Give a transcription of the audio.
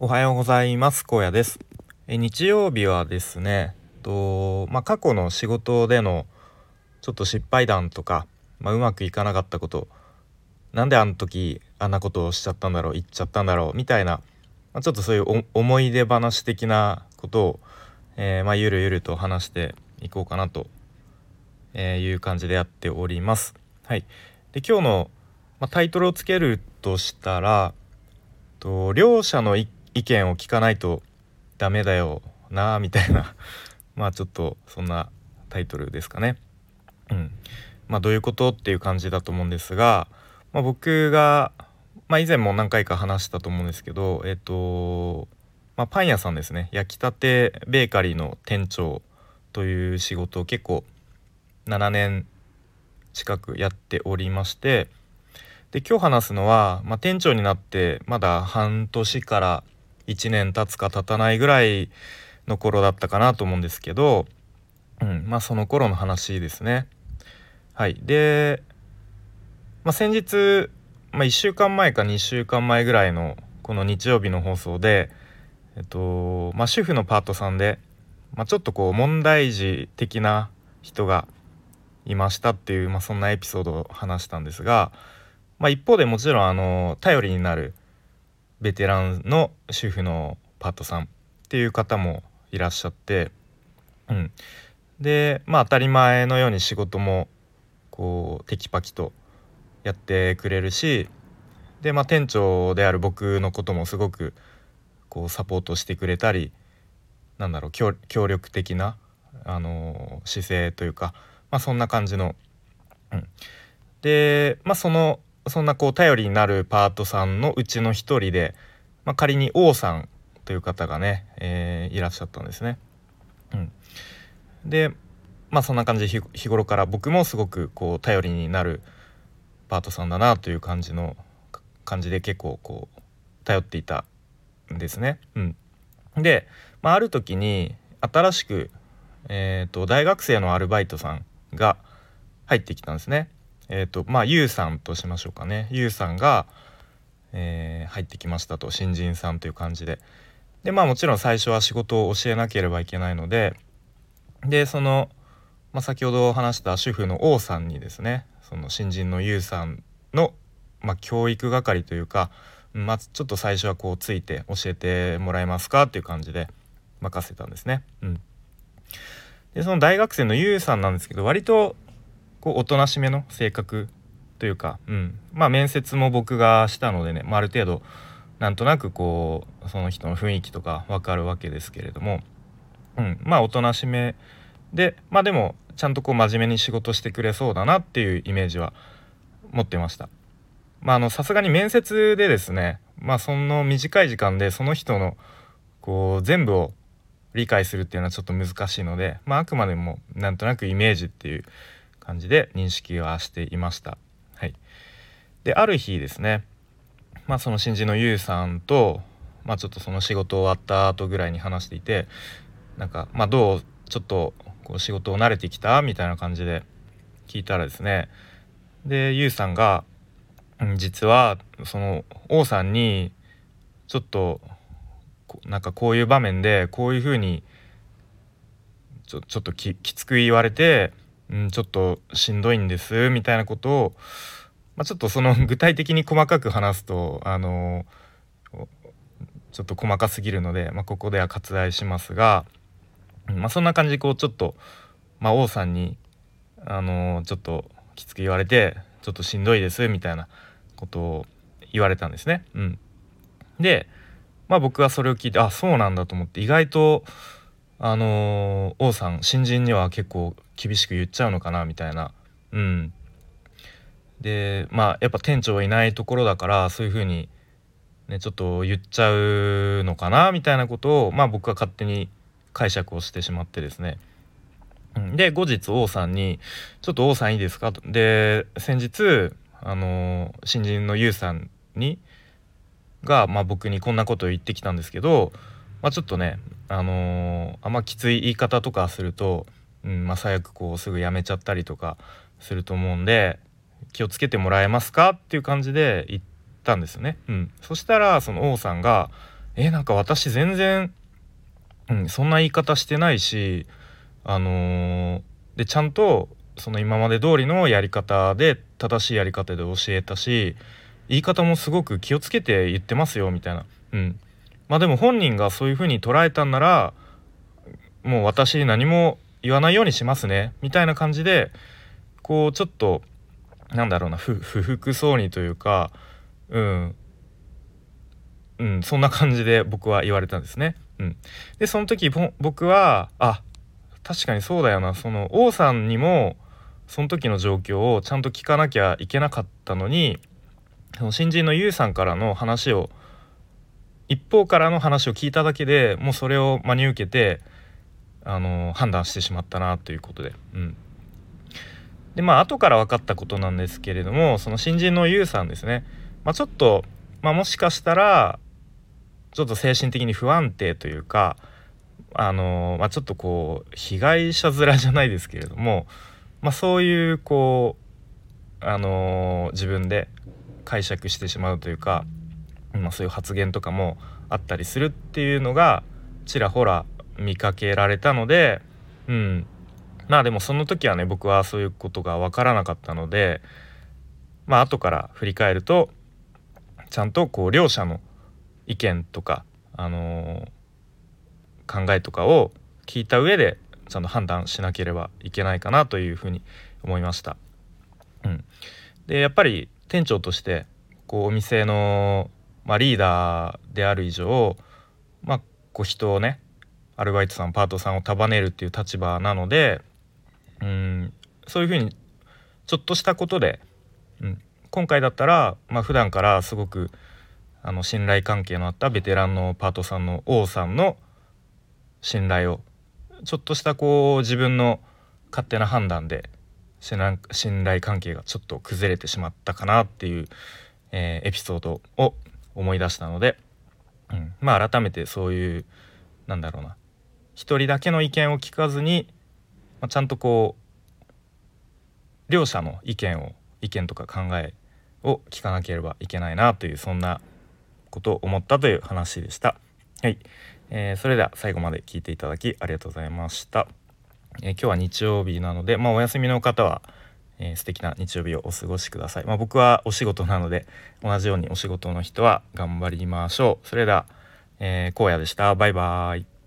おはようございます。高野です。え日曜日はですねとまあ、過去の仕事でのちょっと失敗談とか、まあ、うまくいかなかったことなんであの時あんなことをしちゃったんだろう言っちゃったんだろうみたいな、まあ、ちょっとそういう思い出話的なことを、えー、ま、ゆるゆると話していこうかなという感じでやっております。はい、で今日の、まタイトルをつけるとしたらと両者の意意見を聞かないとダメだよなみたいな。まあちょっとそんなタイトルですかね。うん、まあどういうことっていう感じだと思うんですが、まあ、僕が、まあ、以前も何回か話したと思うんですけどえっ、と、まあ、パン屋さんですね。焼きたてベーカリーの店長という仕事を結構7年近くやっておりましてで今日話すのは、ま、店長になってまだ半年から1年経つか経たないぐらいの頃だったかなと思うんですけど、うん、まあその頃の話ですね。はい、で、まあ、先日、まあ、1週間前か2週間前ぐらいのこの日曜日の放送で、えっとまあ、主婦のパートさんで、まあ、ちょっとこう問題児的な人がいましたっていう、まあ、そんなエピソードを話したんですが、まあ、一方でもちろんあの頼りになるベテランの主婦のパートさんっていう方もいらっしゃって、うん、でまあ当たり前のように仕事もこうテキパキとやってくれるしでまあ店長である僕のこともすごくこうサポートしてくれたりなんだろう協力的な、あの、姿勢というか、まあ、そんな感じの。うん、でまあそのそんなこう頼りになるパートさんのうちの一人で、まあ、仮に王さんという方がね、えー、いらっしゃったんですね。うん、でまあそんな感じで日頃から僕もすごくこう頼りになるパートさんだなという感じの感じで結構こう頼っていたんですね。うん、で、まあ、ある時に新しく、えーと大学生のアルバイトさんが入ってきたんですね。えっ、ー、とまあゆうさんとしましょうかね。ゆうさんが、えー、入ってきましたと。新人さんという感じで。でまあもちろん最初は仕事を教えなければいけないので。でその、まあ、先ほど話した主婦の王さんにですねその新人のゆうさんの、まあ、教育係というか、まあ、ちょっと最初はこうついて教えてもらえますかっていう感じで任せたんですね。うん、でその大学生のゆうさんなんですけど割とこうおとなしめの性格というか、うん、まあ面接も僕がしたのでね、まあ、ある程度なんとなくこうその人の雰囲気とか分かるわけですけれども、うん、まあおとなしめでまあでもちゃんとこう真面目に仕事してくれそうだなっていうイメージは持ってました。まああのさすがに面接でですねまあその短い時間でその人のこう全部を理解するっていうのはちょっと難しいので、まあ、あくまでもなんとなくイメージっていう感じで認識はしていました。はい、である日ですね、まあ、その新人のゆうさんと、まあ、ちょっとその仕事終わった後ぐらいに話していてなんか、まあ、どうちょっとこう仕事を慣れてきたみたいな感じで聞いたらですねでゆうさんが、実はその王さんにちょっとなんかこういう場面でこういうふうにちょちょっときつく言われてうん、ちょっとしんどいんですみたいなことを、まあ、ちょっとその 具体的に細かく話すとあのちょっと細かすぎるので、まあ、ここでは割愛しますが、まあ、そんな感じでこうちょっと、まあ、王さんにあのちょっときつく言われてちょっとしんどいですみたいなことを言われたんですね。うん、で、まあ、僕はそれを聞いてあそうなんだと思って意外とあの王さん新人には結構厳しく言っちゃうのかなみたいなうんでまあやっぱ店長はいないところだからそういう風にねちょっと言っちゃうのかなみたいなことをまあ僕は勝手に解釈をしてしまってですねで後日王さんに「ちょっと王さんいいですか?」と。で先日あの新人のゆうさんにが、まあ、僕にこんなことを言ってきたんですけど、まあ、ちょっとねあのー、あんまきつい言い方とかすると、うんまあ、最悪こうすぐ辞めちゃったりとかすると思うんで気をつけてもらえますかっていう感じで言ったんですよね。うん、そしたらその王さんが「えなんか私全然、うん、そんな言い方してないしあのー、でちゃんとその今まで通りのやり方で正しいやり方で教えたし言い方もすごく気をつけて言ってますよみたいな。うん。まあでも本人がそういう風に捉えたんならもう私何も言わないようにしますね。みたいな感じでこうちょっとなんだろうな不服そうにというかうん。うんそんな感じで僕は言われたんですね。うん、でその時僕はあ確かにそうだよな。その王さんにもその時の状況をちゃんと聞かなきゃいけなかったのにその新人のユウさんからの話を一方からの話を聞いただけでもうそれを真に受けてあの判断してしまったなということで。うんでまあ後から分かったことなんですけれどもその新人のユウさんですね、まあ、ちょっと、まあ、もしかしたらちょっと精神的に不安定というかあの、まあ、ちょっとこう被害者面じゃないですけれども、まあ、そういうこうあの自分で解釈してしまうというか、まあ、そういう発言とかもあったりするっていうのがちらほら見かけられたので、うん、まあでもその時はね僕はそういうことが分からなかったのでまあ後から振り返るとちゃんとこう両者の意見とか、あのー、考えとかを聞いた上でちゃんと判断しなければいけないかなというふうに思いました。うん、でやっぱり店長としてこうお店の、まあ、リーダーである以上、まあ、こう人をねアルバイトさんパートさんを束ねるっていう立場なのでうんそういうふうにちょっとしたことで、うん、今回だったら、まあ普段からすごくあの信頼関係のあったベテランのパートさんの王さんの信頼をちょっとしたこう自分の勝手な判断で信頼関係がちょっと崩れてしまったかなっていう、えー、エピソードを思い出したので、うん、まあ改めてそういうなんだろうな一人だけの意見を聞かずにまあ、ちゃんとこう両者の意見を意見とか考えを聞かなければいけないなというそんなことを思ったという話でした。はい、えー、それでは最後まで聞いていただきありがとうございました。えー、今日は日曜日なので、まあ、お休みの方は、えー、素敵な日曜日をお過ごしください。まあ、僕はお仕事なので同じようにお仕事の人は頑張りましょう。それでは、えー、荒野でした。バイバーイ。